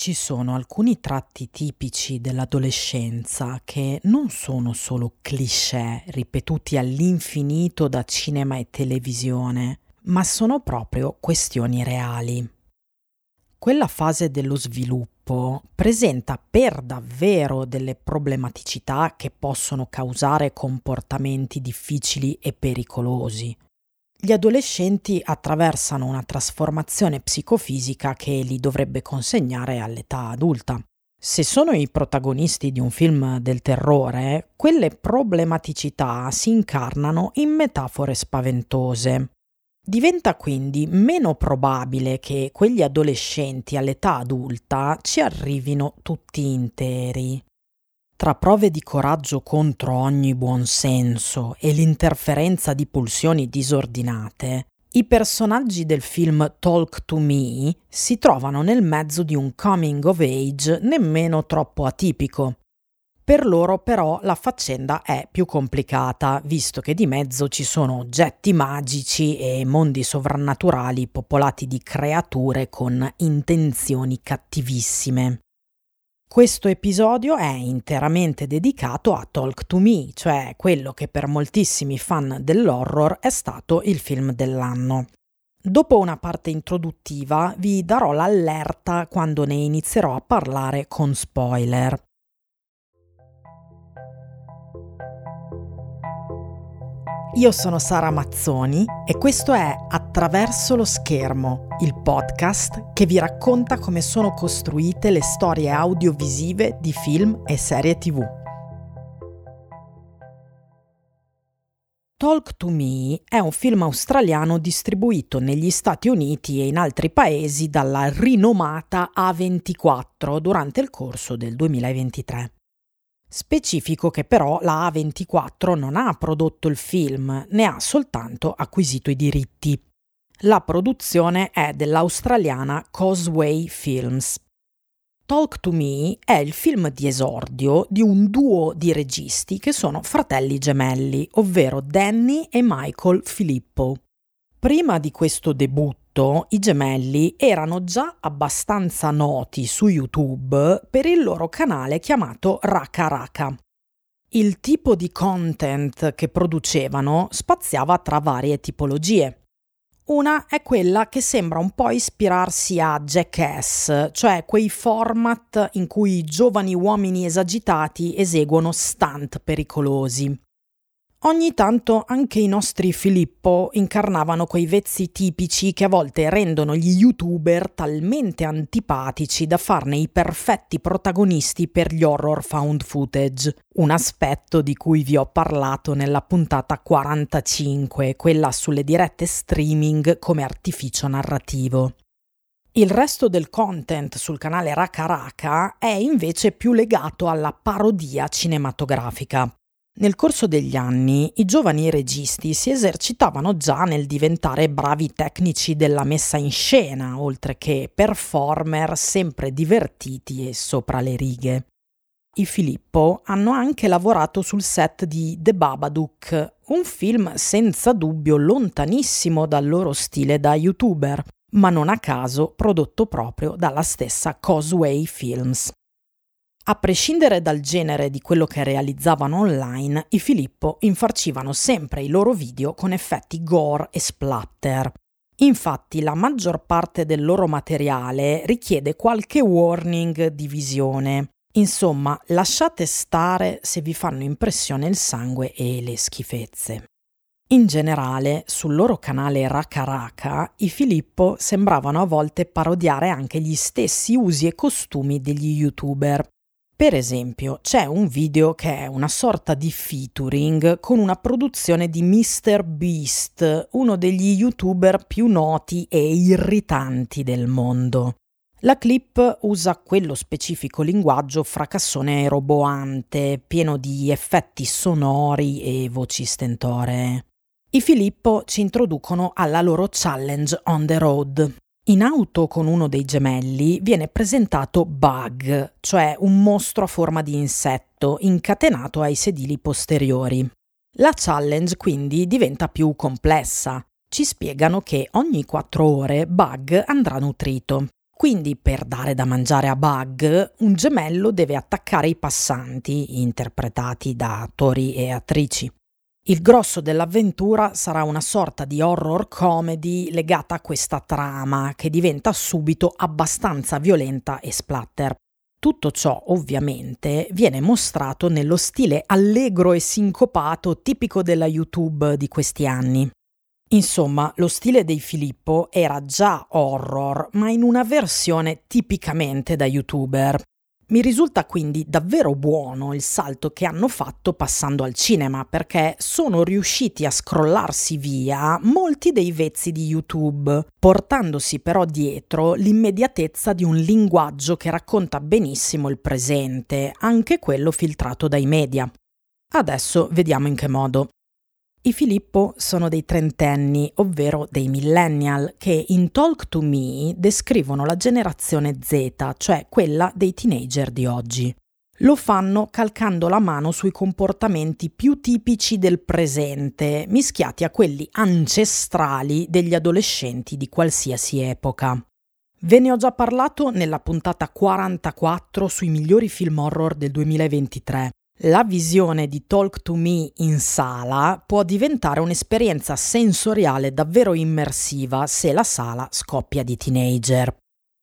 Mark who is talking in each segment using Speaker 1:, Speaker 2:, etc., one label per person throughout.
Speaker 1: Ci sono alcuni tratti tipici dell'adolescenza che non sono solo cliché ripetuti all'infinito da cinema e televisione, ma sono proprio questioni reali. Quella fase dello sviluppo presenta per davvero delle problematicità che possono causare comportamenti difficili e pericolosi gli adolescenti attraversano una trasformazione psicofisica che li dovrebbe consegnare all'età adulta. Se sono i protagonisti di un film del terrore, quelle problematicità si incarnano in metafore spaventose. Diventa quindi meno probabile che quegli adolescenti all'età adulta ci arrivino tutti interi. Tra prove di coraggio contro ogni buonsenso e l'interferenza di pulsioni disordinate, i personaggi del film Talk to Me si trovano nel mezzo di un coming of age nemmeno troppo atipico. Per loro però la faccenda è più complicata, visto che di mezzo ci sono oggetti magici e mondi sovrannaturali popolati di creature con intenzioni cattivissime. Questo episodio è interamente dedicato a Talk to Me, cioè quello che per moltissimi fan dell'horror è stato il film dell'anno. Dopo una parte introduttiva vi darò l'allerta quando ne inizierò a parlare con spoiler. Io sono Sara Mazzoni e questo è Attraverso lo schermo, il podcast che vi racconta come sono costruite le storie audiovisive di film e serie tv. Talk to Me è un film australiano distribuito negli Stati Uniti e in altri paesi dalla rinomata A24 durante il corso del 2023. Specifico che però la A24 non ha prodotto il film, ne ha soltanto acquisito i diritti. La produzione è dell'australiana Causeway Films. Talk to Me è il film di esordio di un duo di registi che sono fratelli gemelli, ovvero Danny e Michael Filippo. Prima di questo debutto i gemelli erano già abbastanza noti su YouTube per il loro canale chiamato Raka Raka. Il tipo di content che producevano spaziava tra varie tipologie. Una è quella che sembra un po' ispirarsi a Jackass, cioè quei format in cui giovani uomini esagitati eseguono stunt pericolosi. Ogni tanto anche i nostri Filippo incarnavano quei vezzi tipici che a volte rendono gli youtuber talmente antipatici da farne i perfetti protagonisti per gli horror found footage, un aspetto di cui vi ho parlato nella puntata 45, quella sulle dirette streaming come artificio narrativo. Il resto del content sul canale Raka Raka è invece più legato alla parodia cinematografica. Nel corso degli anni i giovani registi si esercitavano già nel diventare bravi tecnici della messa in scena, oltre che performer sempre divertiti e sopra le righe. I Filippo hanno anche lavorato sul set di The Babadook, un film senza dubbio lontanissimo dal loro stile da youtuber, ma non a caso prodotto proprio dalla stessa Causeway Films. A prescindere dal genere di quello che realizzavano online, i Filippo infarcivano sempre i loro video con effetti gore e splatter. Infatti la maggior parte del loro materiale richiede qualche warning di visione. Insomma, lasciate stare se vi fanno impressione il sangue e le schifezze. In generale, sul loro canale Raka Raka, i Filippo sembravano a volte parodiare anche gli stessi usi e costumi degli youtuber, per esempio, c'è un video che è una sorta di featuring con una produzione di Mr. Beast, uno degli youtuber più noti e irritanti del mondo. La clip usa quello specifico linguaggio fracassone e roboante, pieno di effetti sonori e voci stentoree. I Filippo ci introducono alla loro challenge on the road, in auto con uno dei gemelli viene presentato Bug, cioè un mostro a forma di insetto incatenato ai sedili posteriori. La challenge quindi diventa più complessa. Ci spiegano che ogni quattro ore Bug andrà nutrito. Quindi per dare da mangiare a Bug, un gemello deve attaccare i passanti, interpretati da attori e attrici. Il grosso dell'avventura sarà una sorta di horror comedy legata a questa trama che diventa subito abbastanza violenta e splatter. Tutto ciò ovviamente viene mostrato nello stile allegro e sincopato tipico della YouTube di questi anni. Insomma, lo stile dei Filippo era già horror, ma in una versione tipicamente da youtuber. Mi risulta quindi davvero buono il salto che hanno fatto passando al cinema, perché sono riusciti a scrollarsi via molti dei vezzi di YouTube, portandosi però dietro l'immediatezza di un linguaggio che racconta benissimo il presente, anche quello filtrato dai media. Adesso vediamo in che modo. I Filippo sono dei trentenni, ovvero dei millennial, che in Talk to Me descrivono la generazione Z, cioè quella dei teenager di oggi. Lo fanno calcando la mano sui comportamenti più tipici del presente, mischiati a quelli ancestrali degli adolescenti di qualsiasi epoca. Ve ne ho già parlato nella puntata 44 sui migliori film horror del 2023 la visione di Talk to Me in sala può diventare un'esperienza sensoriale davvero immersiva se la sala scoppia di teenager.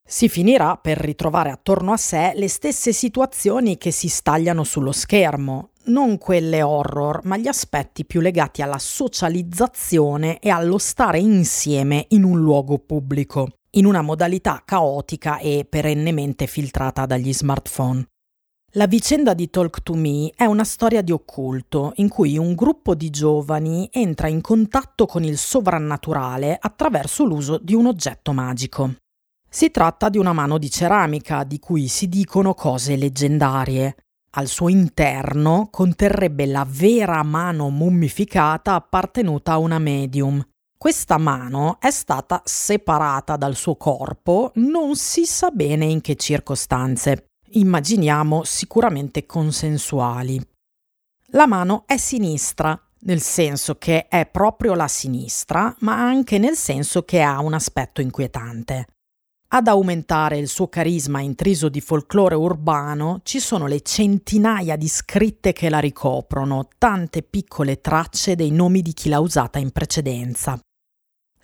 Speaker 1: Si finirà per ritrovare attorno a sé le stesse situazioni che si stagliano sullo schermo, non quelle horror, ma gli aspetti più legati alla socializzazione e allo stare insieme in un luogo pubblico, in una modalità caotica e perennemente filtrata dagli smartphone. La vicenda di Talk to Me è una storia di occulto in cui un gruppo di giovani entra in contatto con il sovrannaturale attraverso l'uso di un oggetto magico. Si tratta di una mano di ceramica di cui si dicono cose leggendarie. Al suo interno conterrebbe la vera mano mummificata appartenuta a una medium. Questa mano è stata separata dal suo corpo, non si sa bene in che circostanze immaginiamo sicuramente consensuali. La mano è sinistra, nel senso che è proprio la sinistra, ma anche nel senso che ha un aspetto inquietante. Ad aumentare il suo carisma intriso di folklore urbano ci sono le centinaia di scritte che la ricoprono, tante piccole tracce dei nomi di chi l'ha usata in precedenza.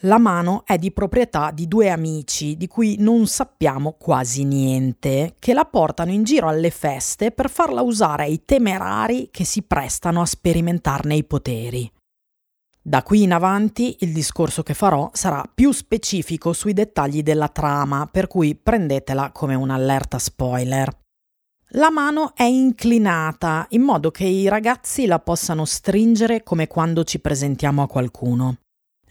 Speaker 1: La mano è di proprietà di due amici di cui non sappiamo quasi niente, che la portano in giro alle feste per farla usare ai temerari che si prestano a sperimentarne i poteri. Da qui in avanti il discorso che farò sarà più specifico sui dettagli della trama, per cui prendetela come un'allerta spoiler. La mano è inclinata in modo che i ragazzi la possano stringere come quando ci presentiamo a qualcuno.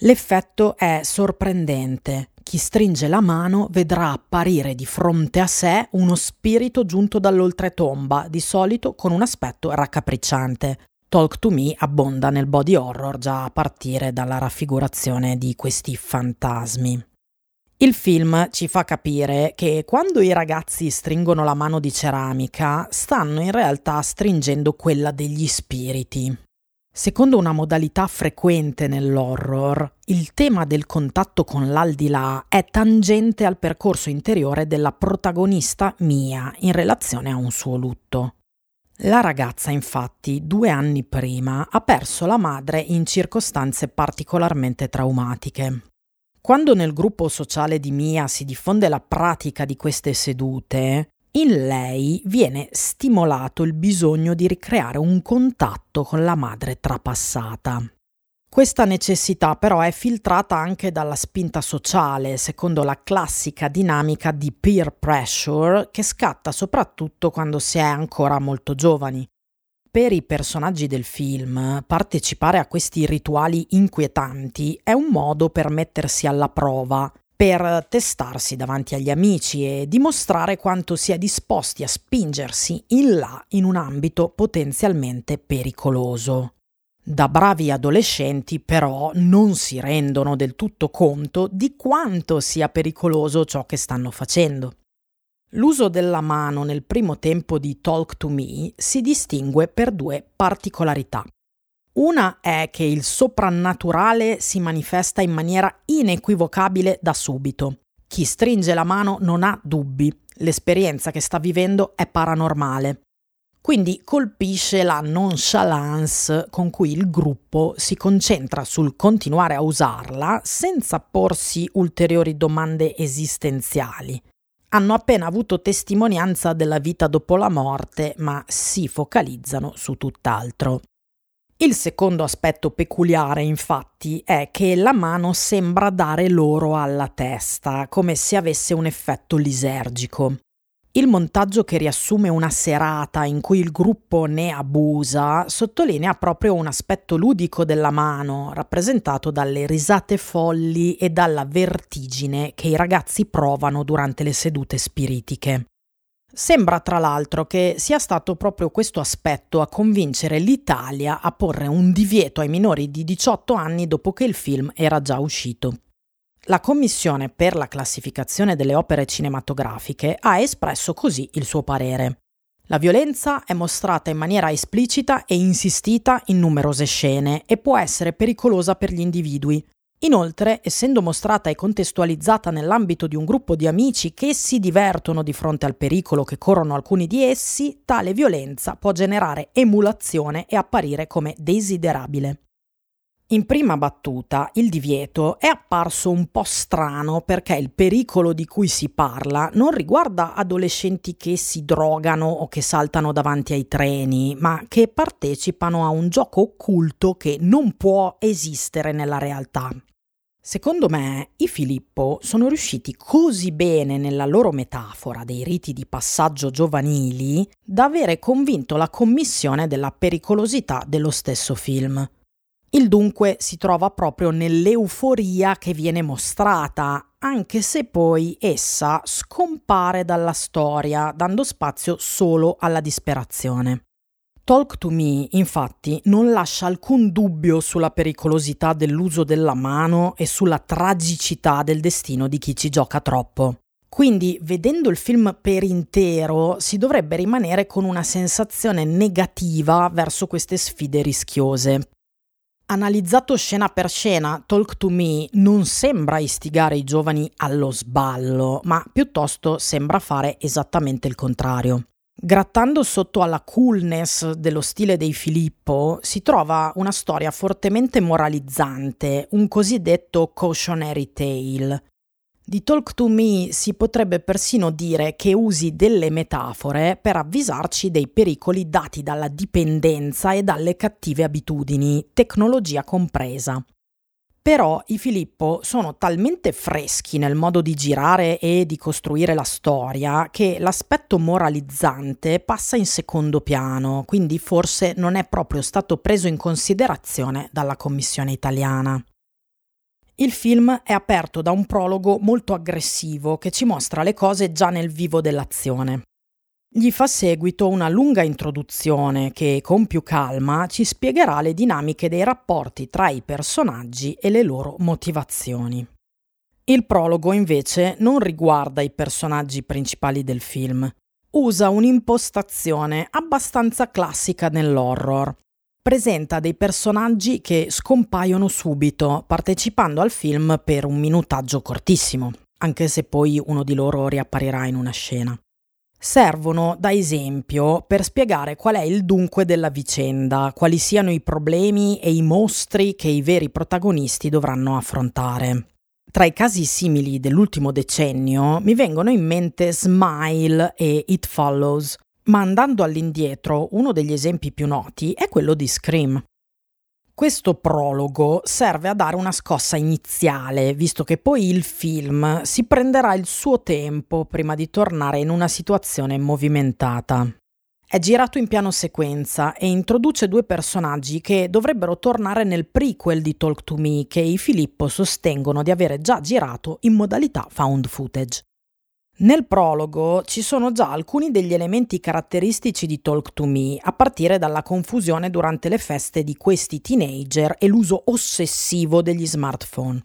Speaker 1: L'effetto è sorprendente. Chi stringe la mano vedrà apparire di fronte a sé uno spirito giunto dall'oltretomba, di solito con un aspetto raccapricciante. Talk to Me abbonda nel body horror già a partire dalla raffigurazione di questi fantasmi. Il film ci fa capire che quando i ragazzi stringono la mano di ceramica, stanno in realtà stringendo quella degli spiriti. Secondo una modalità frequente nell'horror, il tema del contatto con l'aldilà è tangente al percorso interiore della protagonista Mia in relazione a un suo lutto. La ragazza, infatti, due anni prima ha perso la madre in circostanze particolarmente traumatiche. Quando nel gruppo sociale di Mia si diffonde la pratica di queste sedute, in lei viene stimolato il bisogno di ricreare un contatto con la madre trapassata. Questa necessità però è filtrata anche dalla spinta sociale, secondo la classica dinamica di peer pressure che scatta soprattutto quando si è ancora molto giovani. Per i personaggi del film, partecipare a questi rituali inquietanti è un modo per mettersi alla prova per testarsi davanti agli amici e dimostrare quanto si è disposti a spingersi in là in un ambito potenzialmente pericoloso. Da bravi adolescenti però non si rendono del tutto conto di quanto sia pericoloso ciò che stanno facendo. L'uso della mano nel primo tempo di Talk to Me si distingue per due particolarità. Una è che il soprannaturale si manifesta in maniera inequivocabile da subito. Chi stringe la mano non ha dubbi, l'esperienza che sta vivendo è paranormale. Quindi colpisce la nonchalance con cui il gruppo si concentra sul continuare a usarla senza porsi ulteriori domande esistenziali. Hanno appena avuto testimonianza della vita dopo la morte, ma si focalizzano su tutt'altro. Il secondo aspetto peculiare, infatti, è che la mano sembra dare loro alla testa, come se avesse un effetto lisergico. Il montaggio che riassume una serata in cui il gruppo ne abusa sottolinea proprio un aspetto ludico della mano, rappresentato dalle risate folli e dalla vertigine che i ragazzi provano durante le sedute spiritiche. Sembra tra l'altro che sia stato proprio questo aspetto a convincere l'Italia a porre un divieto ai minori di 18 anni dopo che il film era già uscito. La Commissione per la classificazione delle opere cinematografiche ha espresso così il suo parere. La violenza è mostrata in maniera esplicita e insistita in numerose scene e può essere pericolosa per gli individui. Inoltre, essendo mostrata e contestualizzata nell'ambito di un gruppo di amici che si divertono di fronte al pericolo che corrono alcuni di essi, tale violenza può generare emulazione e apparire come desiderabile. In prima battuta il divieto è apparso un po' strano perché il pericolo di cui si parla non riguarda adolescenti che si drogano o che saltano davanti ai treni, ma che partecipano a un gioco occulto che non può esistere nella realtà. Secondo me i Filippo sono riusciti così bene nella loro metafora dei riti di passaggio giovanili da avere convinto la commissione della pericolosità dello stesso film. Il dunque si trova proprio nell'euforia che viene mostrata, anche se poi essa scompare dalla storia, dando spazio solo alla disperazione. Talk to Me, infatti, non lascia alcun dubbio sulla pericolosità dell'uso della mano e sulla tragicità del destino di chi ci gioca troppo. Quindi, vedendo il film per intero, si dovrebbe rimanere con una sensazione negativa verso queste sfide rischiose, Analizzato scena per scena, Talk to Me non sembra istigare i giovani allo sballo, ma piuttosto sembra fare esattamente il contrario. Grattando sotto alla coolness dello stile dei Filippo si trova una storia fortemente moralizzante, un cosiddetto cautionary tale, di Talk to Me si potrebbe persino dire che usi delle metafore per avvisarci dei pericoli dati dalla dipendenza e dalle cattive abitudini, tecnologia compresa. Però i Filippo sono talmente freschi nel modo di girare e di costruire la storia che l'aspetto moralizzante passa in secondo piano, quindi forse non è proprio stato preso in considerazione dalla Commissione italiana. Il film è aperto da un prologo molto aggressivo che ci mostra le cose già nel vivo dell'azione. Gli fa seguito una lunga introduzione che, con più calma, ci spiegherà le dinamiche dei rapporti tra i personaggi e le loro motivazioni. Il prologo invece non riguarda i personaggi principali del film. Usa un'impostazione abbastanza classica nell'horror, presenta dei personaggi che scompaiono subito, partecipando al film per un minutaggio cortissimo, anche se poi uno di loro riapparirà in una scena. Servono da esempio per spiegare qual è il dunque della vicenda, quali siano i problemi e i mostri che i veri protagonisti dovranno affrontare. Tra i casi simili dell'ultimo decennio mi vengono in mente Smile e It Follows, ma andando all'indietro, uno degli esempi più noti è quello di Scream. Questo prologo serve a dare una scossa iniziale, visto che poi il film si prenderà il suo tempo prima di tornare in una situazione movimentata. È girato in piano sequenza e introduce due personaggi che dovrebbero tornare nel prequel di Talk to Me che i Filippo sostengono di avere già girato in modalità found footage. Nel prologo ci sono già alcuni degli elementi caratteristici di Talk to Me, a partire dalla confusione durante le feste di questi teenager e l'uso ossessivo degli smartphone.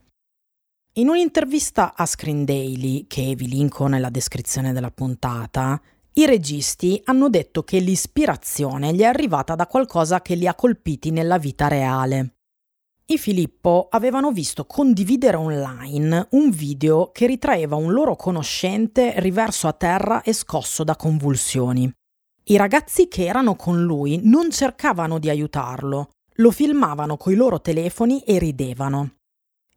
Speaker 1: In un'intervista a Screen Daily, che vi linko nella descrizione della puntata, i registi hanno detto che l'ispirazione gli è arrivata da qualcosa che li ha colpiti nella vita reale. I Filippo avevano visto condividere online un video che ritraeva un loro conoscente riverso a terra e scosso da convulsioni. I ragazzi che erano con lui non cercavano di aiutarlo, lo filmavano coi loro telefoni e ridevano.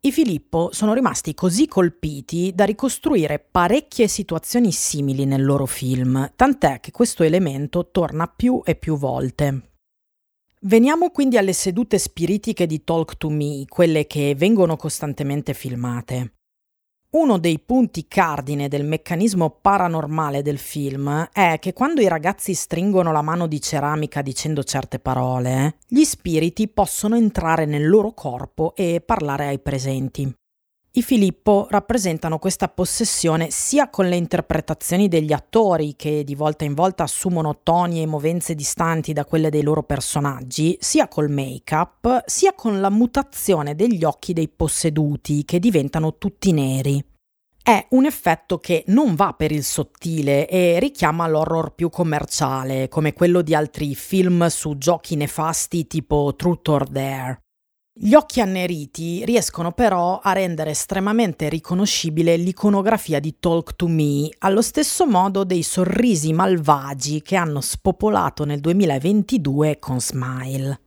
Speaker 1: I Filippo sono rimasti così colpiti da ricostruire parecchie situazioni simili nel loro film, tant'è che questo elemento torna più e più volte. Veniamo quindi alle sedute spiritiche di Talk to Me, quelle che vengono costantemente filmate. Uno dei punti cardine del meccanismo paranormale del film è che quando i ragazzi stringono la mano di ceramica dicendo certe parole, gli spiriti possono entrare nel loro corpo e parlare ai presenti. I Filippo rappresentano questa possessione sia con le interpretazioni degli attori che di volta in volta assumono toni e movenze distanti da quelle dei loro personaggi, sia col make-up, sia con la mutazione degli occhi dei posseduti che diventano tutti neri. È un effetto che non va per il sottile e richiama l'horror più commerciale, come quello di altri film su giochi nefasti tipo Truth or Dare. Gli occhi anneriti riescono però a rendere estremamente riconoscibile l'iconografia di Talk to Me, allo stesso modo dei sorrisi malvagi che hanno spopolato nel 2022 con Smile.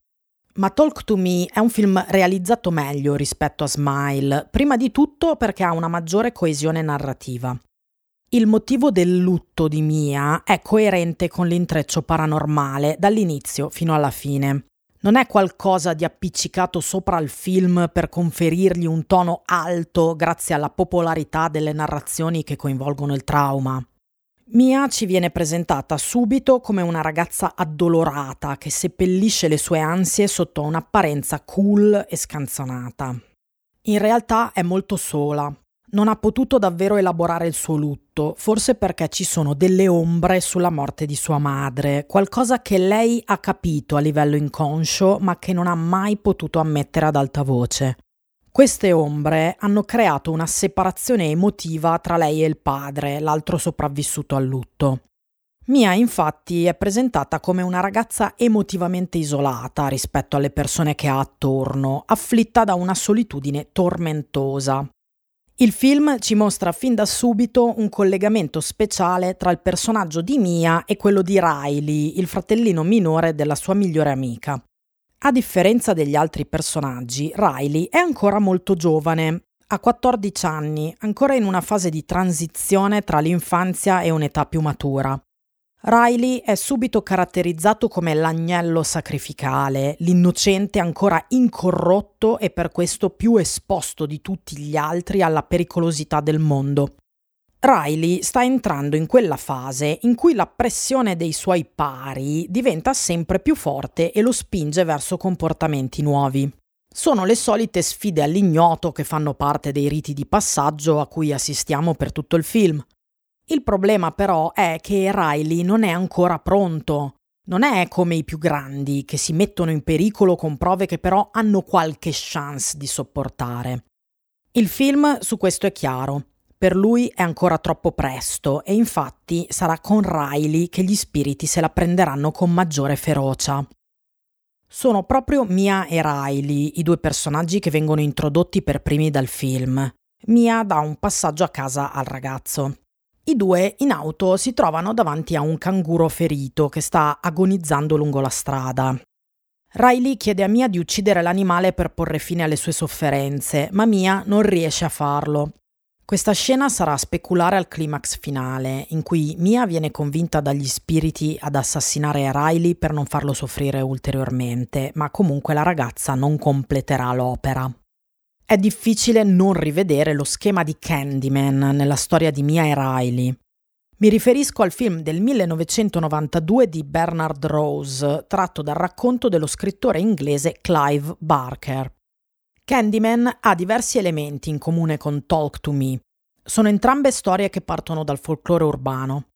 Speaker 1: Ma Talk to Me è un film realizzato meglio rispetto a Smile, prima di tutto perché ha una maggiore coesione narrativa. Il motivo del lutto di Mia è coerente con l'intreccio paranormale dall'inizio fino alla fine non è qualcosa di appiccicato sopra il film per conferirgli un tono alto grazie alla popolarità delle narrazioni che coinvolgono il trauma. Mia ci viene presentata subito come una ragazza addolorata che seppellisce le sue ansie sotto un'apparenza cool e scanzonata. In realtà è molto sola, non ha potuto davvero elaborare il suo lutto, forse perché ci sono delle ombre sulla morte di sua madre, qualcosa che lei ha capito a livello inconscio ma che non ha mai potuto ammettere ad alta voce. Queste ombre hanno creato una separazione emotiva tra lei e il padre, l'altro sopravvissuto al lutto. Mia infatti è presentata come una ragazza emotivamente isolata rispetto alle persone che ha attorno, afflitta da una solitudine tormentosa. Il film ci mostra fin da subito un collegamento speciale tra il personaggio di Mia e quello di Riley, il fratellino minore della sua migliore amica. A differenza degli altri personaggi, Riley è ancora molto giovane, ha 14 anni, ancora in una fase di transizione tra l'infanzia e un'età più matura. Riley è subito caratterizzato come l'agnello sacrificale, l'innocente ancora incorrotto e per questo più esposto di tutti gli altri alla pericolosità del mondo. Riley sta entrando in quella fase in cui la pressione dei suoi pari diventa sempre più forte e lo spinge verso comportamenti nuovi. Sono le solite sfide all'ignoto che fanno parte dei riti di passaggio a cui assistiamo per tutto il film. Il problema però è che Riley non è ancora pronto. Non è come i più grandi che si mettono in pericolo con prove che però hanno qualche chance di sopportare. Il film su questo è chiaro. Per lui è ancora troppo presto e infatti sarà con Riley che gli spiriti se la prenderanno con maggiore ferocia. Sono proprio Mia e Riley i due personaggi che vengono introdotti per primi dal film. Mia dà un passaggio a casa al ragazzo. I due in auto si trovano davanti a un canguro ferito che sta agonizzando lungo la strada. Riley chiede a Mia di uccidere l'animale per porre fine alle sue sofferenze, ma Mia non riesce a farlo. Questa scena sarà speculare al climax finale, in cui Mia viene convinta dagli spiriti ad assassinare Riley per non farlo soffrire ulteriormente, ma comunque la ragazza non completerà l'opera. È difficile non rivedere lo schema di Candyman nella storia di Mia e Riley. Mi riferisco al film del 1992 di Bernard Rose, tratto dal racconto dello scrittore inglese Clive Barker. Candyman ha diversi elementi in comune con Talk to Me. Sono entrambe storie che partono dal folklore urbano.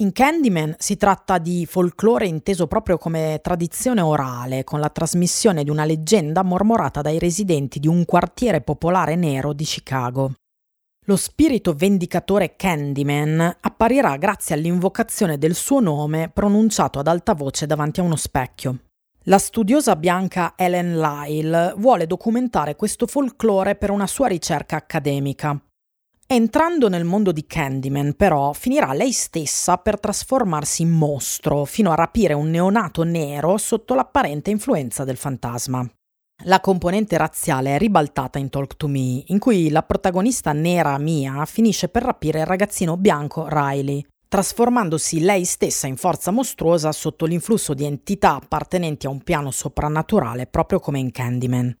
Speaker 1: In Candyman si tratta di folklore inteso proprio come tradizione orale, con la trasmissione di una leggenda mormorata dai residenti di un quartiere popolare nero di Chicago. Lo spirito vendicatore Candyman apparirà grazie all'invocazione del suo nome pronunciato ad alta voce davanti a uno specchio. La studiosa bianca Ellen Lyle vuole documentare questo folklore per una sua ricerca accademica. Entrando nel mondo di Candyman, però, finirà lei stessa per trasformarsi in mostro, fino a rapire un neonato nero sotto l'apparente influenza del fantasma. La componente razziale è ribaltata in Talk to Me, in cui la protagonista nera Mia finisce per rapire il ragazzino bianco Riley, trasformandosi lei stessa in forza mostruosa sotto l'influsso di entità appartenenti a un piano soprannaturale, proprio come in Candyman.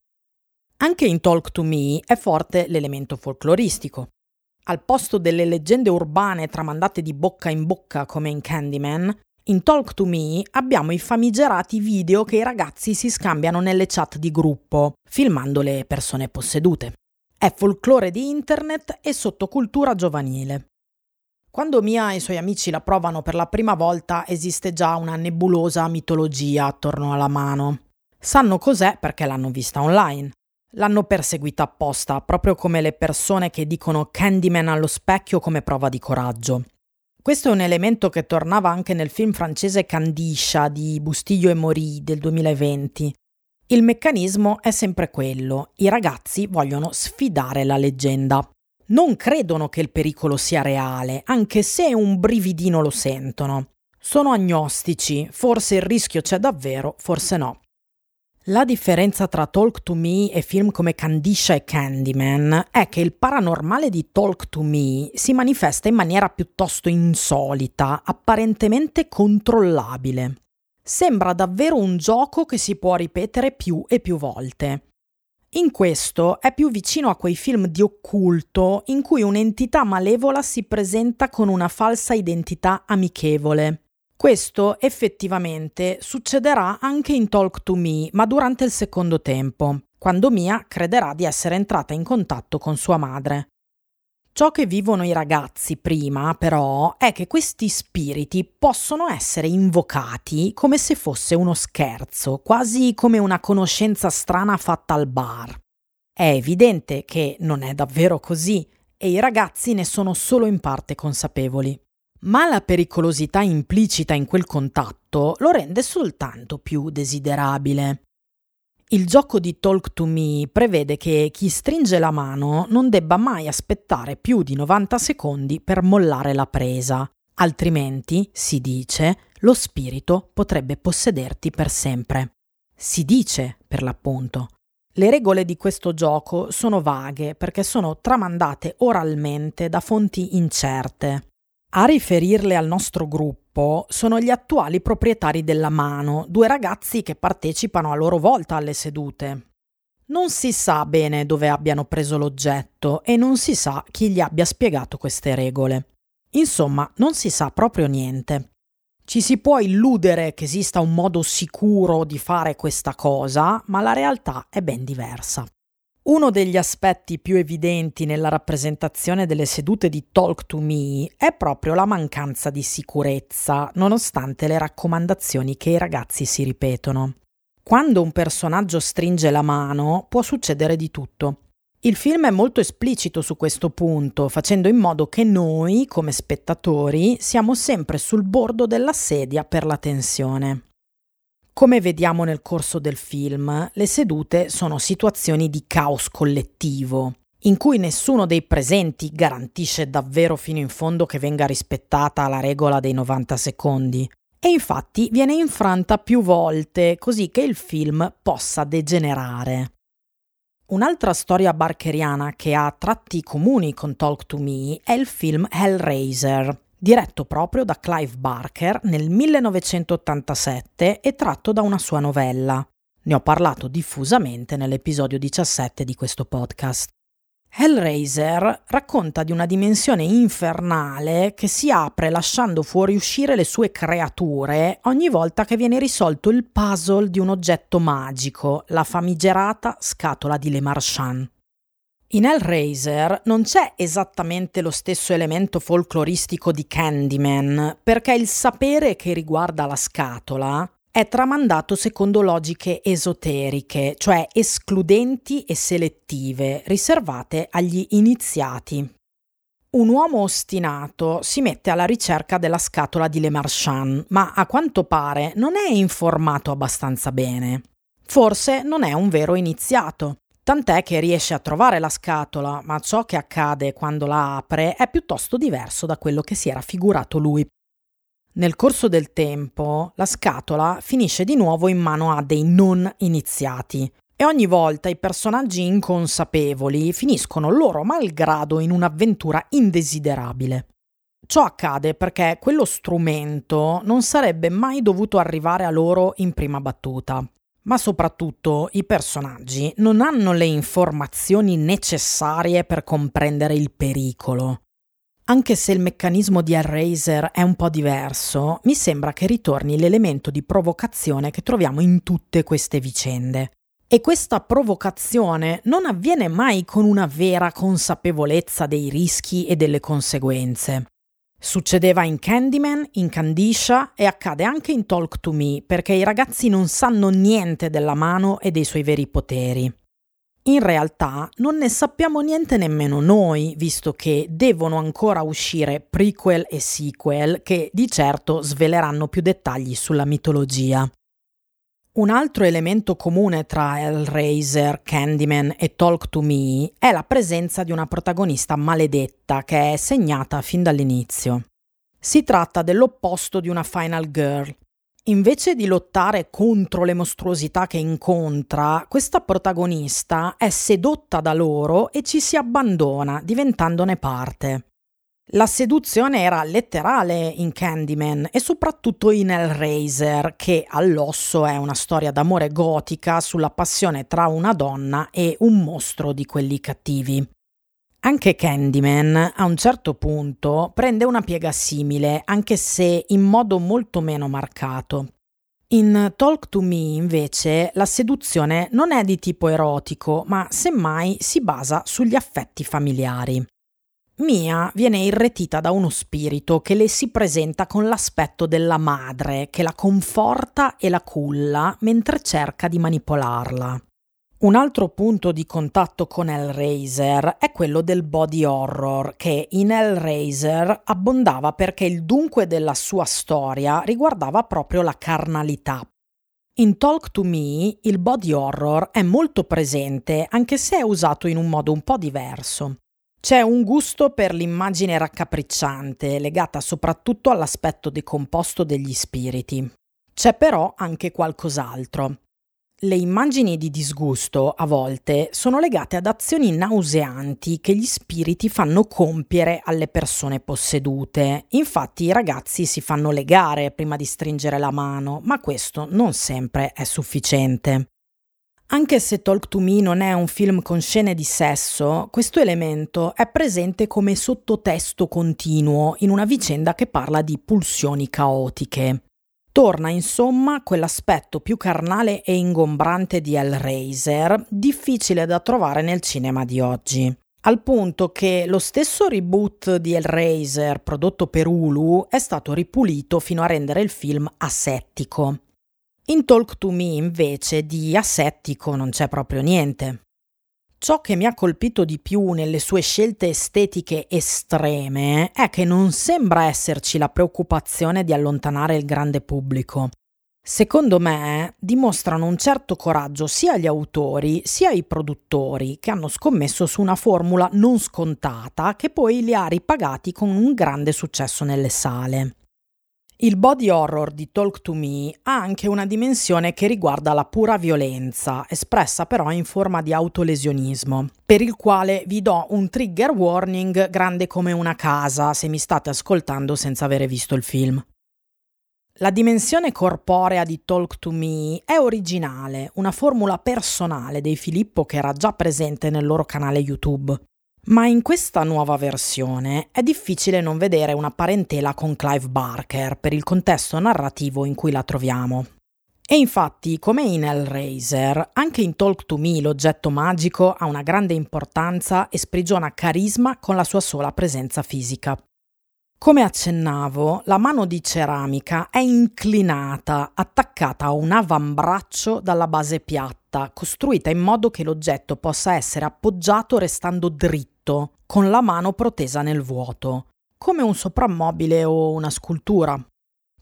Speaker 1: Anche in Talk to Me è forte l'elemento folcloristico. Al posto delle leggende urbane tramandate di bocca in bocca come in Candyman, in Talk to Me abbiamo i famigerati video che i ragazzi si scambiano nelle chat di gruppo, filmando le persone possedute. È folklore di internet e sottocultura giovanile. Quando Mia e i suoi amici la provano per la prima volta esiste già una nebulosa mitologia attorno alla mano. Sanno cos'è perché l'hanno vista online. L'hanno perseguita apposta, proprio come le persone che dicono Candyman allo specchio come prova di coraggio. Questo è un elemento che tornava anche nel film francese Candiscia di Bustiglio e Morì del 2020. Il meccanismo è sempre quello, i ragazzi vogliono sfidare la leggenda. Non credono che il pericolo sia reale, anche se un brividino lo sentono. Sono agnostici, forse il rischio c'è davvero, forse no. La differenza tra Talk to Me e film come Candisha e Candyman è che il paranormale di Talk to Me si manifesta in maniera piuttosto insolita, apparentemente controllabile. Sembra davvero un gioco che si può ripetere più e più volte. In questo è più vicino a quei film di occulto in cui un'entità malevola si presenta con una falsa identità amichevole. Questo effettivamente succederà anche in Talk to Me, ma durante il secondo tempo, quando Mia crederà di essere entrata in contatto con sua madre. Ciò che vivono i ragazzi prima, però, è che questi spiriti possono essere invocati come se fosse uno scherzo, quasi come una conoscenza strana fatta al bar. È evidente che non è davvero così e i ragazzi ne sono solo in parte consapevoli. Ma la pericolosità implicita in quel contatto lo rende soltanto più desiderabile. Il gioco di Talk to Me prevede che chi stringe la mano non debba mai aspettare più di 90 secondi per mollare la presa, altrimenti, si dice, lo spirito potrebbe possederti per sempre. Si dice, per l'appunto. Le regole di questo gioco sono vaghe perché sono tramandate oralmente da fonti incerte. A riferirle al nostro gruppo sono gli attuali proprietari della mano, due ragazzi che partecipano a loro volta alle sedute. Non si sa bene dove abbiano preso l'oggetto e non si sa chi gli abbia spiegato queste regole. Insomma, non si sa proprio niente. Ci si può illudere che esista un modo sicuro di fare questa cosa, ma la realtà è ben diversa. Uno degli aspetti più evidenti nella rappresentazione delle sedute di Talk to Me è proprio la mancanza di sicurezza, nonostante le raccomandazioni che i ragazzi si ripetono. Quando un personaggio stringe la mano può succedere di tutto. Il film è molto esplicito su questo punto, facendo in modo che noi, come spettatori, siamo sempre sul bordo della sedia per la tensione. Come vediamo nel corso del film, le sedute sono situazioni di caos collettivo, in cui nessuno dei presenti garantisce davvero fino in fondo che venga rispettata la regola dei 90 secondi. E infatti viene infranta più volte così che il film possa degenerare. Un'altra storia barkeriana che ha tratti comuni con Talk to Me è il film Hellraiser, diretto proprio da Clive Barker nel 1987 e tratto da una sua novella. Ne ho parlato diffusamente nell'episodio 17 di questo podcast. Hellraiser racconta di una dimensione infernale che si apre lasciando fuoriuscire le sue creature ogni volta che viene risolto il puzzle di un oggetto magico, la famigerata scatola di Le Marchand. In Hellraiser non c'è esattamente lo stesso elemento folcloristico di Candyman, perché il sapere che riguarda la scatola è tramandato secondo logiche esoteriche, cioè escludenti e selettive, riservate agli iniziati. Un uomo ostinato si mette alla ricerca della scatola di Le Marchand, ma a quanto pare non è informato abbastanza bene. Forse non è un vero iniziato, tant'è che riesce a trovare la scatola, ma ciò che accade quando la apre è piuttosto diverso da quello che si era figurato lui. Nel corso del tempo, la scatola finisce di nuovo in mano a dei non iniziati, e ogni volta i personaggi inconsapevoli finiscono loro malgrado in un'avventura indesiderabile. Ciò accade perché quello strumento non sarebbe mai dovuto arrivare a loro in prima battuta. Ma soprattutto i personaggi non hanno le informazioni necessarie per comprendere il pericolo. Anche se il meccanismo di Hellraiser è un po' diverso, mi sembra che ritorni l'elemento di provocazione che troviamo in tutte queste vicende. E questa provocazione non avviene mai con una vera consapevolezza dei rischi e delle conseguenze. Succedeva in Candyman, in Candisha e accade anche in Talk to Me perché i ragazzi non sanno niente della mano e dei suoi veri poteri. In realtà non ne sappiamo niente nemmeno noi, visto che devono ancora uscire prequel e sequel che di certo sveleranno più dettagli sulla mitologia. Un altro elemento comune tra Hellraiser, Candyman e Talk to Me è la presenza di una protagonista maledetta che è segnata fin dall'inizio. Si tratta dell'opposto di una Final Girl. Invece di lottare contro le mostruosità che incontra, questa protagonista è sedotta da loro e ci si abbandona, diventandone parte. La seduzione era letterale in Candyman e soprattutto in Hellraiser, che all'osso è una storia d'amore gotica sulla passione tra una donna e un mostro di quelli cattivi. Anche Candyman a un certo punto prende una piega simile, anche se in modo molto meno marcato. In Talk to Me, invece, la seduzione non è di tipo erotico, ma semmai si basa sugli affetti familiari. Mia viene irretita da uno spirito che le si presenta con l'aspetto della madre che la conforta e la culla mentre cerca di manipolarla. Un altro punto di contatto con Hellraiser è quello del body horror, che in Hellraiser abbondava perché il dunque della sua storia riguardava proprio la carnalità. In Talk to Me il body horror è molto presente, anche se è usato in un modo un po' diverso. C'è un gusto per l'immagine raccapricciante, legata soprattutto all'aspetto decomposto degli spiriti. C'è però anche qualcos'altro. Le immagini di disgusto, a volte, sono legate ad azioni nauseanti che gli spiriti fanno compiere alle persone possedute. Infatti i ragazzi si fanno legare prima di stringere la mano, ma questo non sempre è sufficiente. Anche se Talk to Me non è un film con scene di sesso, questo elemento è presente come sottotesto continuo in una vicenda che parla di pulsioni caotiche. Torna insomma quell'aspetto più carnale e ingombrante di Hellraiser, difficile da trovare nel cinema di oggi. Al punto che lo stesso reboot di Hellraiser prodotto per Hulu è stato ripulito fino a rendere il film asettico. In Talk to Me invece di asettico non c'è proprio niente. Ciò che mi ha colpito di più nelle sue scelte estetiche estreme è che non sembra esserci la preoccupazione di allontanare il grande pubblico. Secondo me dimostrano un certo coraggio sia gli autori sia i produttori che hanno scommesso su una formula non scontata che poi li ha ripagati con un grande successo nelle sale. Il body horror di Talk to Me ha anche una dimensione che riguarda la pura violenza, espressa però in forma di autolesionismo, per il quale vi do un trigger warning grande come una casa se mi state ascoltando senza avere visto il film. La dimensione corporea di Talk to Me è originale, una formula personale dei Filippo che era già presente nel loro canale YouTube. Ma in questa nuova versione è difficile non vedere una parentela con Clive Barker per il contesto narrativo in cui la troviamo. E infatti, come in Hellraiser, anche in Talk to Me l'oggetto magico ha una grande importanza e sprigiona carisma con la sua sola presenza fisica. Come accennavo, la mano di ceramica è inclinata, attaccata a un avambraccio dalla base piatta, costruita in modo che l'oggetto possa essere appoggiato restando dritto, con la mano protesa nel vuoto, come un soprammobile o una scultura.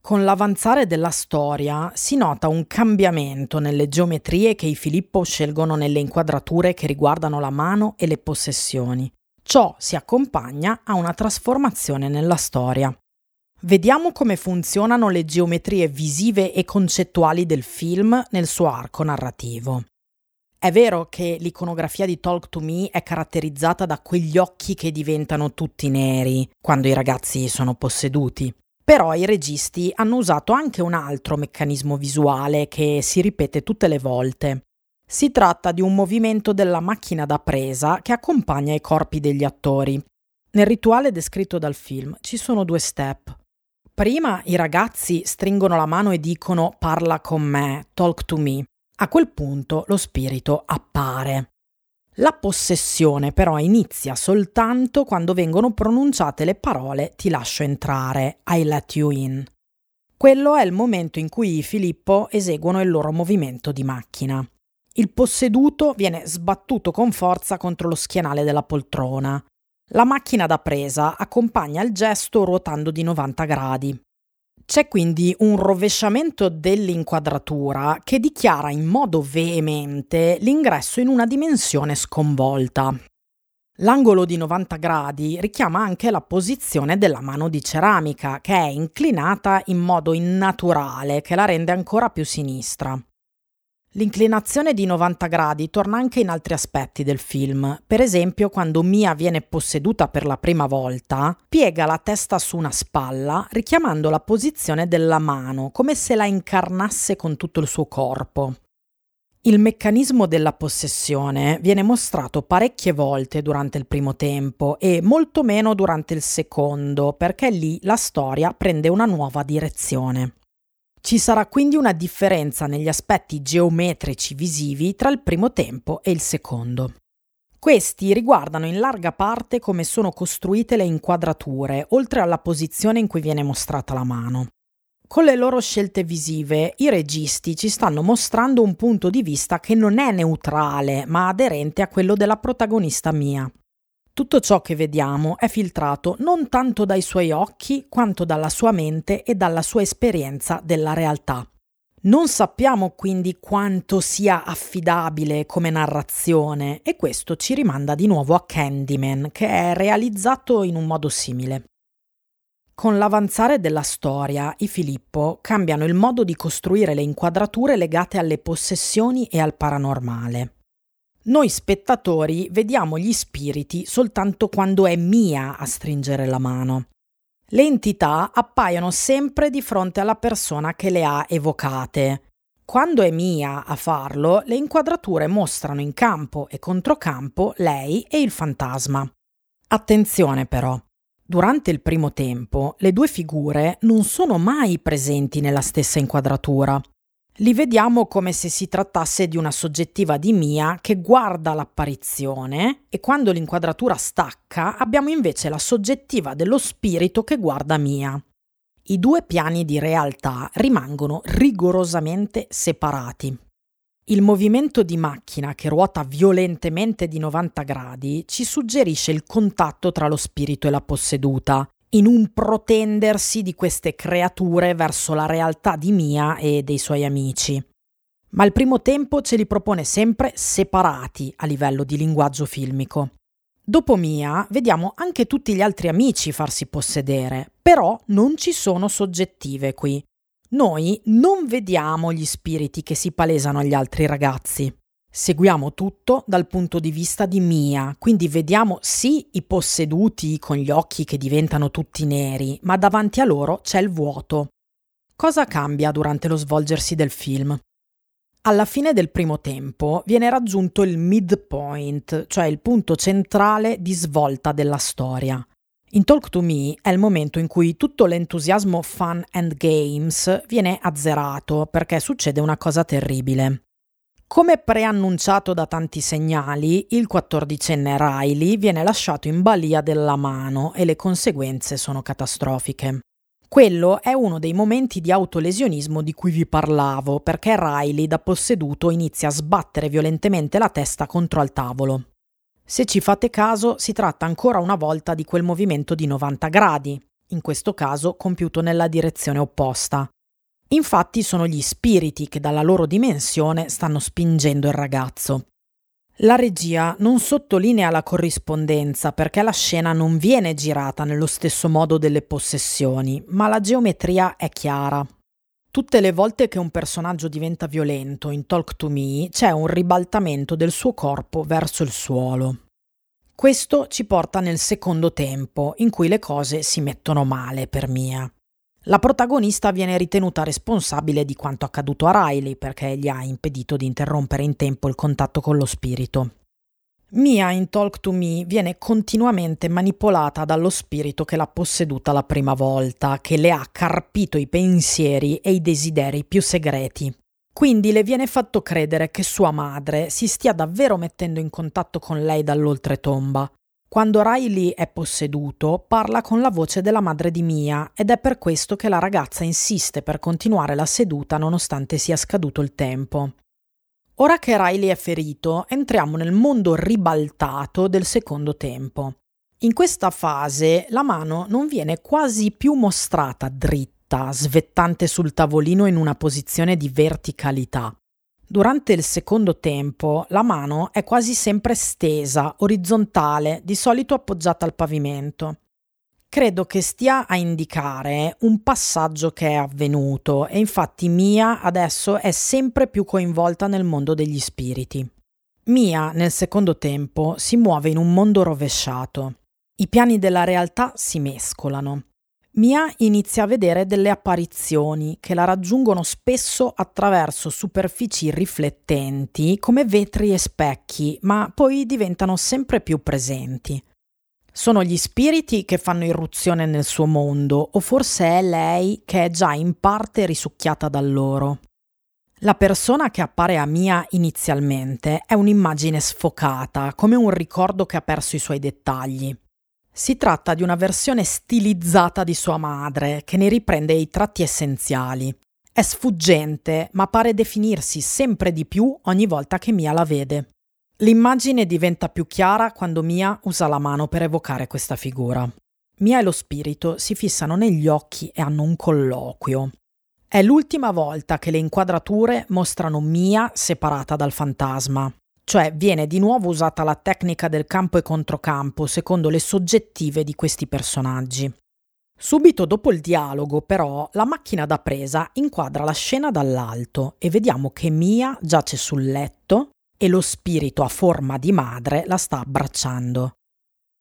Speaker 1: Con l'avanzare della storia si nota un cambiamento nelle geometrie che i Filippo scelgono nelle inquadrature che riguardano la mano e le possessioni. Ciò si accompagna a una trasformazione nella storia. Vediamo come funzionano le geometrie visive e concettuali del film nel suo arco narrativo. È vero che l'iconografia di Talk to Me è caratterizzata da quegli occhi che diventano tutti neri quando i ragazzi sono posseduti. Però i registi hanno usato anche un altro meccanismo visuale che si ripete tutte le volte. Si tratta di un movimento della macchina da presa che accompagna i corpi degli attori. Nel rituale descritto dal film ci sono due step. Prima i ragazzi stringono la mano e dicono parla con me, talk to me. A quel punto lo spirito appare. La possessione però inizia soltanto quando vengono pronunciate le parole ti lascio entrare, I let you in. Quello è il momento in cui Filippo eseguono il loro movimento di macchina. Il posseduto viene sbattuto con forza contro lo schienale della poltrona. La macchina da presa accompagna il gesto ruotando di 90 gradi. C'è quindi un rovesciamento dell'inquadratura che dichiara in modo veemente l'ingresso in una dimensione sconvolta. L'angolo di 90 gradi richiama anche la posizione della mano di ceramica, che è inclinata in modo innaturale, che la rende ancora più sinistra. L'inclinazione di 90 gradi torna anche in altri aspetti del film. Per esempio, quando Mia viene posseduta per la prima volta, piega la testa su una spalla, richiamando la posizione della mano, come se la incarnasse con tutto il suo corpo. Il meccanismo della possessione viene mostrato parecchie volte durante il primo tempo e molto meno durante il secondo, perché lì la storia prende una nuova direzione. Ci sarà quindi una differenza negli aspetti geometrici visivi tra il primo tempo e il secondo. Questi riguardano in larga parte come sono costruite le inquadrature, oltre alla posizione in cui viene mostrata la mano. Con le loro scelte visive, i registi ci stanno mostrando un punto di vista che non è neutrale, ma aderente a quello della protagonista mia. Tutto ciò che vediamo è filtrato non tanto dai suoi occhi quanto dalla sua mente e dalla sua esperienza della realtà. Non sappiamo quindi quanto sia affidabile come narrazione e questo ci rimanda di nuovo a Candyman, che è realizzato in un modo simile. Con l'avanzare della storia, i Filippo cambiano il modo di costruire le inquadrature legate alle possessioni e al paranormale. Noi spettatori vediamo gli spiriti soltanto quando è Mia a stringere la mano. Le entità appaiono sempre di fronte alla persona che le ha evocate. Quando è Mia a farlo, le inquadrature mostrano in campo e controcampo lei e il fantasma. Attenzione però, durante il primo tempo le due figure non sono mai presenti nella stessa inquadratura li vediamo come se si trattasse di una soggettiva di Mia che guarda l'apparizione e quando l'inquadratura stacca abbiamo invece la soggettiva dello spirito che guarda Mia. I due piani di realtà rimangono rigorosamente separati. Il movimento di macchina che ruota violentemente di 90 gradi ci suggerisce il contatto tra lo spirito e la posseduta, in un protendersi di queste creature verso la realtà di Mia e dei suoi amici. Ma il primo tempo ce li propone sempre separati a livello di linguaggio filmico. Dopo Mia vediamo anche tutti gli altri amici farsi possedere, però non ci sono soggettive qui. Noi non vediamo gli spiriti che si palesano agli altri ragazzi. Seguiamo tutto dal punto di vista di Mia, quindi vediamo sì i posseduti con gli occhi che diventano tutti neri, ma davanti a loro c'è il vuoto. Cosa cambia durante lo svolgersi del film? Alla fine del primo tempo viene raggiunto il midpoint, cioè il punto centrale di svolta della storia. In Talk to Me è il momento in cui tutto l'entusiasmo fun and games viene azzerato perché succede una cosa terribile. Come preannunciato da tanti segnali, il quattordicenne Riley viene lasciato in balia della mano e le conseguenze sono catastrofiche. Quello è uno dei momenti di autolesionismo di cui vi parlavo, perché Riley da posseduto inizia a sbattere violentemente la testa contro al tavolo. Se ci fate caso, si tratta ancora una volta di quel movimento di 90 gradi, in questo caso compiuto nella direzione opposta. Infatti sono gli spiriti che dalla loro dimensione stanno spingendo il ragazzo. La regia non sottolinea la corrispondenza perché la scena non viene girata nello stesso modo delle possessioni, ma la geometria è chiara. Tutte le volte che un personaggio diventa violento in Talk to Me c'è un ribaltamento del suo corpo verso il suolo. Questo ci porta nel secondo tempo, in cui le cose si mettono male per Mia. La protagonista viene ritenuta responsabile di quanto accaduto a Riley perché gli ha impedito di interrompere in tempo il contatto con lo spirito. Mia in Talk to Me viene continuamente manipolata dallo spirito che l'ha posseduta la prima volta, che le ha carpito i pensieri e i desideri più segreti. Quindi le viene fatto credere che sua madre si stia davvero mettendo in contatto con lei dall'oltretomba quando Riley è posseduto, parla con la voce della madre di Mia ed è per questo che la ragazza insiste per continuare la seduta nonostante sia scaduto il tempo. Ora che Riley è ferito, entriamo nel mondo ribaltato del secondo tempo. In questa fase la mano non viene quasi più mostrata dritta, svettante sul tavolino in una posizione di verticalità. Durante il secondo tempo la mano è quasi sempre stesa, orizzontale, di solito appoggiata al pavimento. Credo che stia a indicare un passaggio che è avvenuto e infatti Mia adesso è sempre più coinvolta nel mondo degli spiriti. Mia nel secondo tempo si muove in un mondo rovesciato. I piani della realtà si mescolano. Mia inizia a vedere delle apparizioni che la raggiungono spesso attraverso superfici riflettenti come vetri e specchi, ma poi diventano sempre più presenti. Sono gli spiriti che fanno irruzione nel suo mondo, o forse è lei che è già in parte risucchiata da loro. La persona che appare a Mia inizialmente è un'immagine sfocata, come un ricordo che ha perso i suoi dettagli. Si tratta di una versione stilizzata di sua madre, che ne riprende i tratti essenziali. È sfuggente, ma pare definirsi sempre di più ogni volta che Mia la vede. L'immagine diventa più chiara quando Mia usa la mano per evocare questa figura. Mia e lo spirito si fissano negli occhi e hanno un colloquio. È l'ultima volta che le inquadrature mostrano Mia separata dal fantasma cioè viene di nuovo usata la tecnica del campo e controcampo secondo le soggettive di questi personaggi. Subito dopo il dialogo, però, la macchina da presa inquadra la scena dall'alto e vediamo che Mia giace sul letto e lo spirito a forma di madre la sta abbracciando.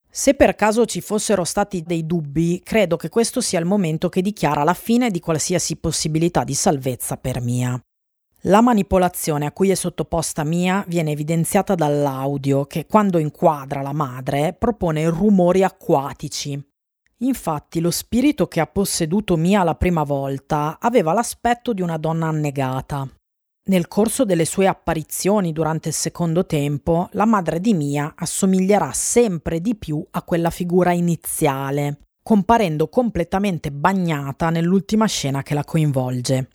Speaker 1: Se per caso ci fossero stati dei dubbi, credo che questo sia il momento che dichiara la fine di qualsiasi possibilità di salvezza per Mia. La manipolazione a cui è sottoposta Mia viene evidenziata dall'audio che, quando inquadra la madre, propone rumori acquatici. Infatti, lo spirito che ha posseduto Mia la prima volta aveva l'aspetto di una donna annegata. Nel corso delle sue apparizioni durante il secondo tempo, la madre di Mia assomiglierà sempre di più a quella figura iniziale, comparendo completamente bagnata nell'ultima scena che la coinvolge.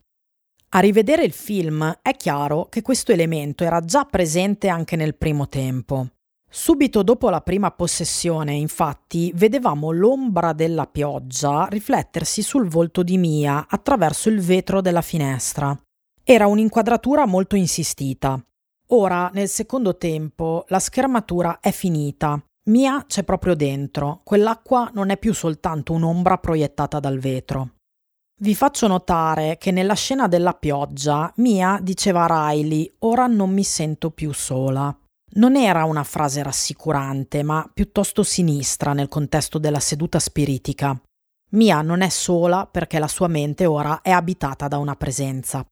Speaker 1: A rivedere il film è chiaro che questo elemento era già presente anche nel primo tempo. Subito dopo la prima possessione, infatti, vedevamo l'ombra della pioggia riflettersi sul volto di Mia attraverso il vetro della finestra. Era un'inquadratura molto insistita. Ora, nel secondo tempo, la schermatura è finita. Mia c'è proprio dentro. Quell'acqua non è più soltanto un'ombra proiettata dal vetro. Vi faccio notare che nella scena della pioggia Mia diceva a Riley ora non mi sento più sola. Non era una frase rassicurante, ma piuttosto sinistra nel contesto della seduta spiritica. Mia non è sola perché la sua mente ora è abitata da una presenza.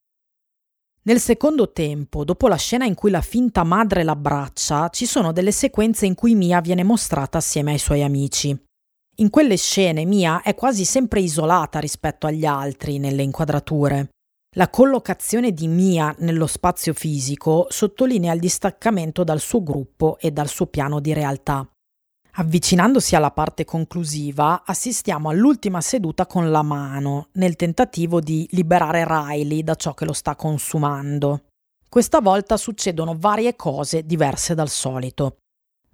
Speaker 1: Nel secondo tempo, dopo la scena in cui la finta madre l'abbraccia, ci sono delle sequenze in cui Mia viene mostrata assieme ai suoi amici. In quelle scene Mia è quasi sempre isolata rispetto agli altri nelle inquadrature. La collocazione di Mia nello spazio fisico sottolinea il distaccamento dal suo gruppo e dal suo piano di realtà. Avvicinandosi alla parte conclusiva, assistiamo all'ultima seduta con la mano, nel tentativo di liberare Riley da ciò che lo sta consumando. Questa volta succedono varie cose diverse dal solito.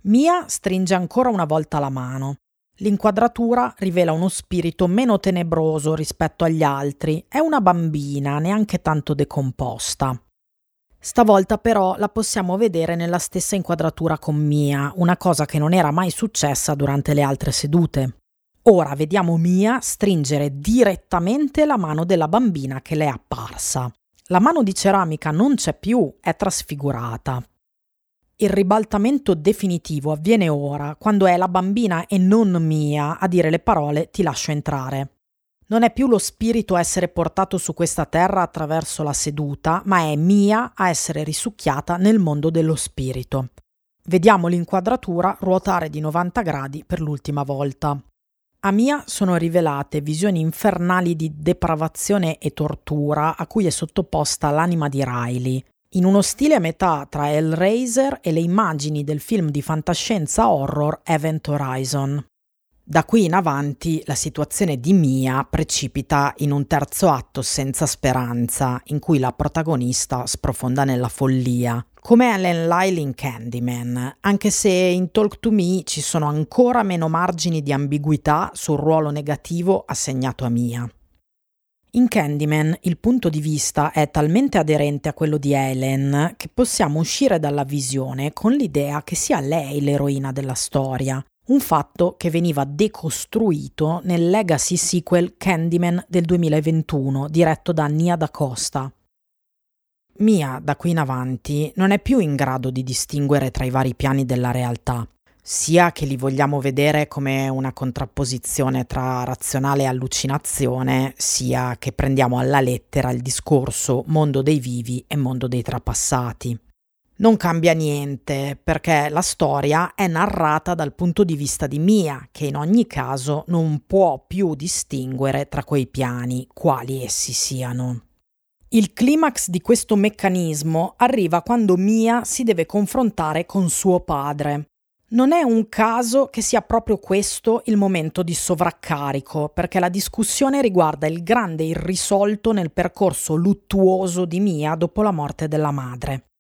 Speaker 1: Mia stringe ancora una volta la mano. L'inquadratura rivela uno spirito meno tenebroso rispetto agli altri. È una bambina, neanche tanto decomposta. Stavolta però la possiamo vedere nella stessa inquadratura con Mia, una cosa che non era mai successa durante le altre sedute. Ora vediamo Mia stringere direttamente la mano della bambina che le è apparsa. La mano di ceramica non c'è più, è trasfigurata. Il ribaltamento definitivo avviene ora, quando è la bambina e non Mia a dire le parole ti lascio entrare. Non è più lo spirito a essere portato su questa terra attraverso la seduta, ma è Mia a essere risucchiata nel mondo dello spirito. Vediamo l'inquadratura ruotare di 90 gradi per l'ultima volta. A Mia sono rivelate visioni infernali di depravazione e tortura a cui è sottoposta l'anima di Riley, in uno stile a metà tra Hellraiser e le immagini del film di fantascienza horror Event Horizon. Da qui in avanti la situazione di Mia precipita in un terzo atto senza speranza, in cui la protagonista sprofonda nella follia, come Ellen Lyle in Candyman, anche se in Talk to Me ci sono ancora meno margini di ambiguità sul ruolo negativo assegnato a Mia. In Candyman il punto di vista è talmente aderente a quello di Ellen che possiamo uscire dalla visione con l'idea che sia lei l'eroina della storia, un fatto che veniva decostruito nel legacy sequel Candyman del 2021 diretto da Nia da Costa. Mia, da qui in avanti, non è più in grado di distinguere tra i vari piani della realtà, sia che li vogliamo vedere come una contrapposizione tra razionale e allucinazione, sia che prendiamo alla lettera il discorso mondo dei vivi e mondo dei trapassati. Non cambia niente, perché la storia è narrata dal punto di vista di Mia, che in ogni caso non può più distinguere tra quei piani, quali essi siano. Il climax di questo meccanismo arriva quando Mia si deve confrontare con suo padre. Non è un caso che sia proprio questo il momento di sovraccarico, perché la discussione riguarda il grande irrisolto nel percorso luttuoso di Mia dopo la morte della madre.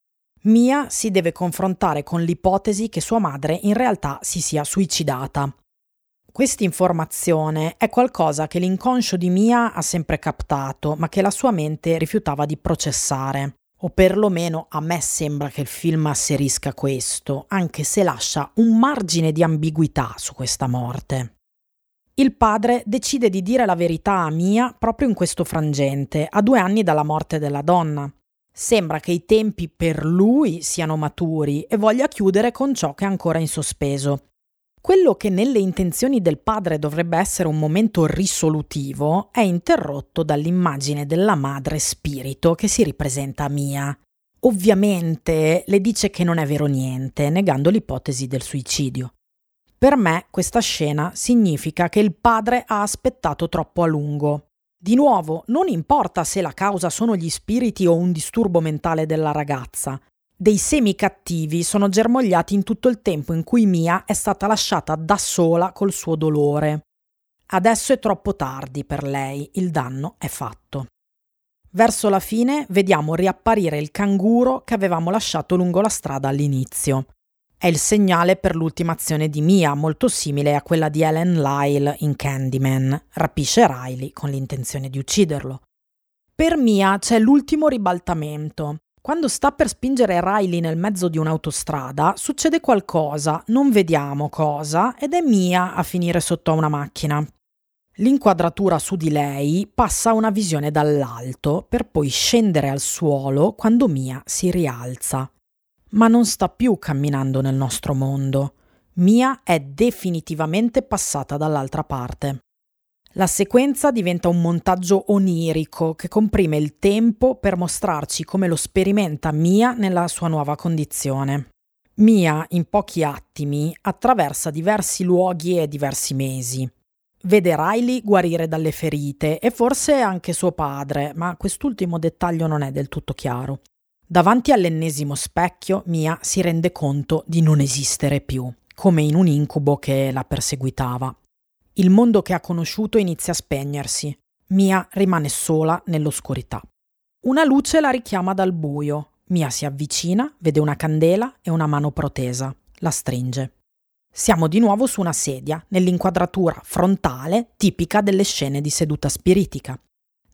Speaker 1: Mia si deve confrontare con l'ipotesi che sua madre in realtà si sia suicidata. Questa informazione è qualcosa che l'inconscio di Mia ha sempre captato, ma che la sua mente rifiutava di processare. O perlomeno a me sembra che il film asserisca questo, anche se lascia un margine di ambiguità su questa morte. Il padre decide di dire la verità a Mia proprio in questo frangente, a due anni dalla morte della donna. Sembra che i tempi per lui siano maturi e voglia chiudere con ciò che è ancora in sospeso. Quello che nelle intenzioni del padre dovrebbe essere un momento risolutivo è interrotto dall'immagine della madre spirito che si ripresenta a Mia. Ovviamente le dice che non è vero niente, negando l'ipotesi del suicidio. Per me questa scena significa che il padre ha aspettato troppo a lungo. Di nuovo, non importa se la causa sono gli spiriti o un disturbo mentale della ragazza, dei semi cattivi sono germogliati in tutto il tempo in cui Mia è stata lasciata da sola col suo dolore. Adesso è troppo tardi per lei, il danno è fatto. Verso la fine vediamo riapparire il canguro che avevamo lasciato lungo la strada all'inizio. È il segnale per l'ultimazione di Mia, molto simile a quella di Ellen Lyle in Candyman. Rapisce Riley con l'intenzione di ucciderlo. Per Mia c'è l'ultimo ribaltamento. Quando sta per spingere Riley nel mezzo di un'autostrada, succede qualcosa, non vediamo cosa, ed è Mia a finire sotto a una macchina. L'inquadratura su di lei passa a una visione dall'alto per poi scendere al suolo quando Mia si rialza. Ma non sta più camminando nel nostro mondo. Mia è definitivamente passata dall'altra parte. La sequenza diventa un montaggio onirico che comprime il tempo per mostrarci come lo sperimenta Mia nella sua nuova condizione. Mia, in pochi attimi, attraversa diversi luoghi e diversi mesi. Vede Riley guarire dalle ferite e forse anche suo padre, ma quest'ultimo dettaglio non è del tutto chiaro. Davanti all'ennesimo specchio, Mia si rende conto di non esistere più, come in un incubo che la perseguitava. Il mondo che ha conosciuto inizia a spegnersi. Mia rimane sola nell'oscurità. Una luce la richiama dal buio. Mia si avvicina, vede una candela e una mano protesa. la stringe. Siamo di nuovo su una sedia, nell'inquadratura frontale tipica delle scene di seduta spiritica.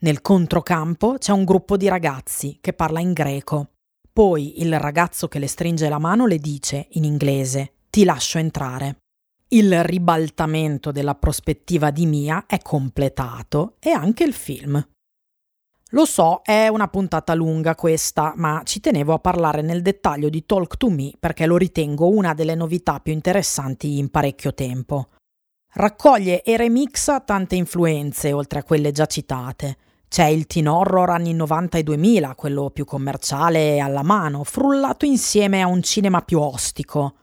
Speaker 1: Nel controcampo c'è un gruppo di ragazzi che parla in greco. Poi il ragazzo che le stringe la mano le dice, in inglese, ti lascio entrare. Il ribaltamento della prospettiva di Mia è completato e anche il film. Lo so, è una puntata lunga questa, ma ci tenevo a parlare nel dettaglio di Talk to Me perché lo ritengo una delle novità più interessanti in parecchio tempo. Raccoglie e remixa tante influenze, oltre a quelle già citate. C'è il teen horror anni 90 e 2000, quello più commerciale e alla mano, frullato insieme a un cinema più ostico.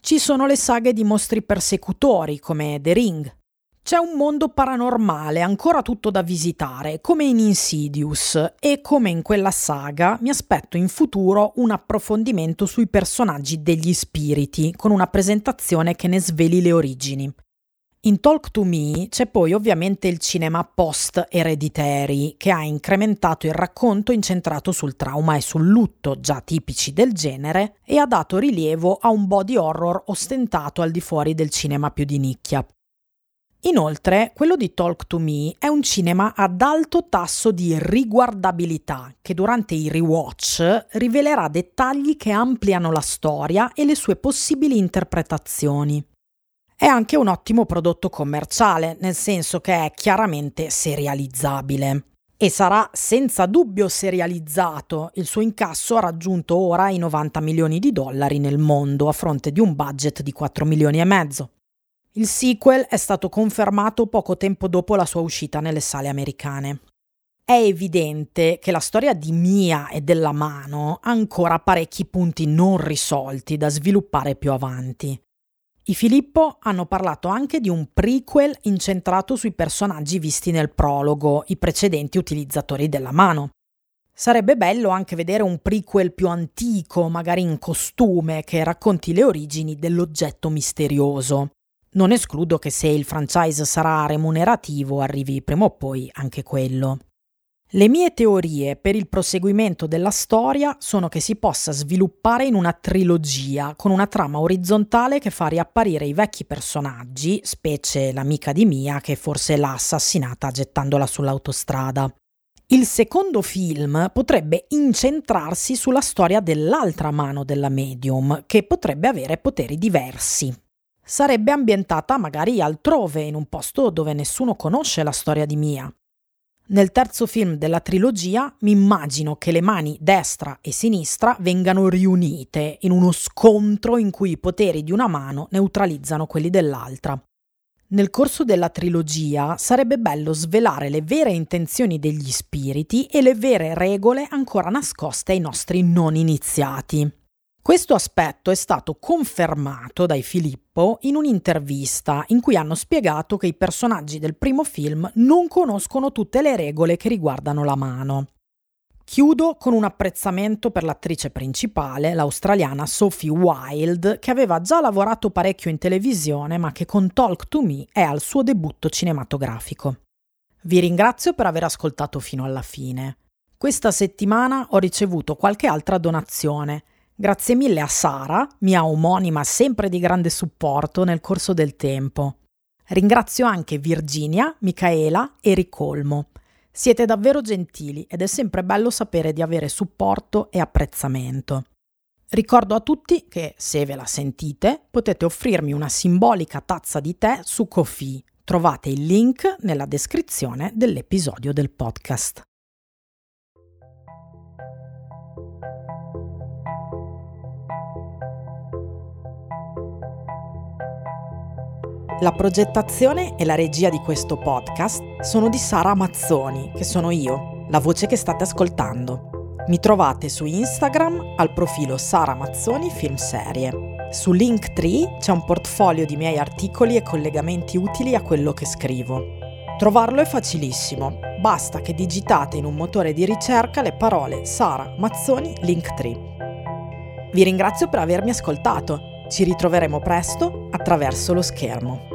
Speaker 1: Ci sono le saghe di mostri persecutori come The Ring, c'è un mondo paranormale ancora tutto da visitare, come in Insidious, e come in quella saga mi aspetto in futuro un approfondimento sui personaggi degli spiriti, con una presentazione che ne sveli le origini. In Talk to Me c'è poi ovviamente il cinema post-Hereditary, che ha incrementato il racconto incentrato sul trauma e sul lutto, già tipici del genere, e ha dato rilievo a un body horror ostentato al di fuori del cinema più di nicchia. Inoltre, quello di Talk to Me è un cinema ad alto tasso di riguardabilità che durante i rewatch rivelerà dettagli che ampliano la storia e le sue possibili interpretazioni. È anche un ottimo prodotto commerciale, nel senso che è chiaramente serializzabile. E sarà senza dubbio serializzato. Il suo incasso ha raggiunto ora i 90 milioni di dollari nel mondo a fronte di un budget di 4 milioni e mezzo. Il sequel è stato confermato poco tempo dopo la sua uscita nelle sale americane. È evidente che la storia di Mia e della mano ha ancora parecchi punti non risolti da sviluppare più avanti. I Filippo hanno parlato anche di un prequel incentrato sui personaggi visti nel prologo, i precedenti utilizzatori della mano. Sarebbe bello anche vedere un prequel più antico, magari in costume, che racconti le origini dell'oggetto misterioso. Non escludo che se il franchise sarà remunerativo arrivi prima o poi anche quello. Le mie teorie per il proseguimento della storia sono che si possa sviluppare in una trilogia con una trama orizzontale che fa riapparire i vecchi personaggi, specie l'amica di Mia che forse l'ha assassinata gettandola sull'autostrada. Il secondo film potrebbe incentrarsi sulla storia dell'altra mano della medium, che potrebbe avere poteri diversi sarebbe ambientata magari altrove, in un posto dove nessuno conosce la storia di Mia. Nel terzo film della trilogia mi immagino che le mani destra e sinistra vengano riunite in uno scontro in cui i poteri di una mano neutralizzano quelli dell'altra. Nel corso della trilogia sarebbe bello svelare le vere intenzioni degli spiriti e le vere regole ancora nascoste ai nostri non iniziati. Questo aspetto è stato confermato dai Filippo in un'intervista in cui hanno spiegato che i personaggi del primo film non conoscono tutte le regole che riguardano la mano. Chiudo con un apprezzamento per l'attrice principale, l'australiana Sophie Wilde, che aveva già lavorato parecchio in televisione ma che con Talk to Me è al suo debutto cinematografico. Vi ringrazio per aver ascoltato fino alla fine. Questa settimana ho ricevuto qualche altra donazione Grazie mille a Sara, mia omonima sempre di grande supporto nel corso del tempo. Ringrazio anche Virginia, Micaela e Ricolmo. Siete davvero gentili ed è sempre bello sapere di avere supporto e apprezzamento. Ricordo a tutti che, se ve la sentite, potete offrirmi una simbolica tazza di tè su Kofi. Trovate il link nella descrizione dell'episodio del podcast. La progettazione e la regia di questo podcast sono di Sara Mazzoni, che sono io, la voce che state ascoltando. Mi trovate su Instagram al profilo Sara Mazzoni Film Serie. Su Linktree c'è un portfolio di miei articoli e collegamenti utili a quello che scrivo. Trovarlo è facilissimo, basta che digitate in un motore di ricerca le parole Sara Mazzoni Linktree. Vi ringrazio per avermi ascoltato, ci ritroveremo presto attraverso lo schermo.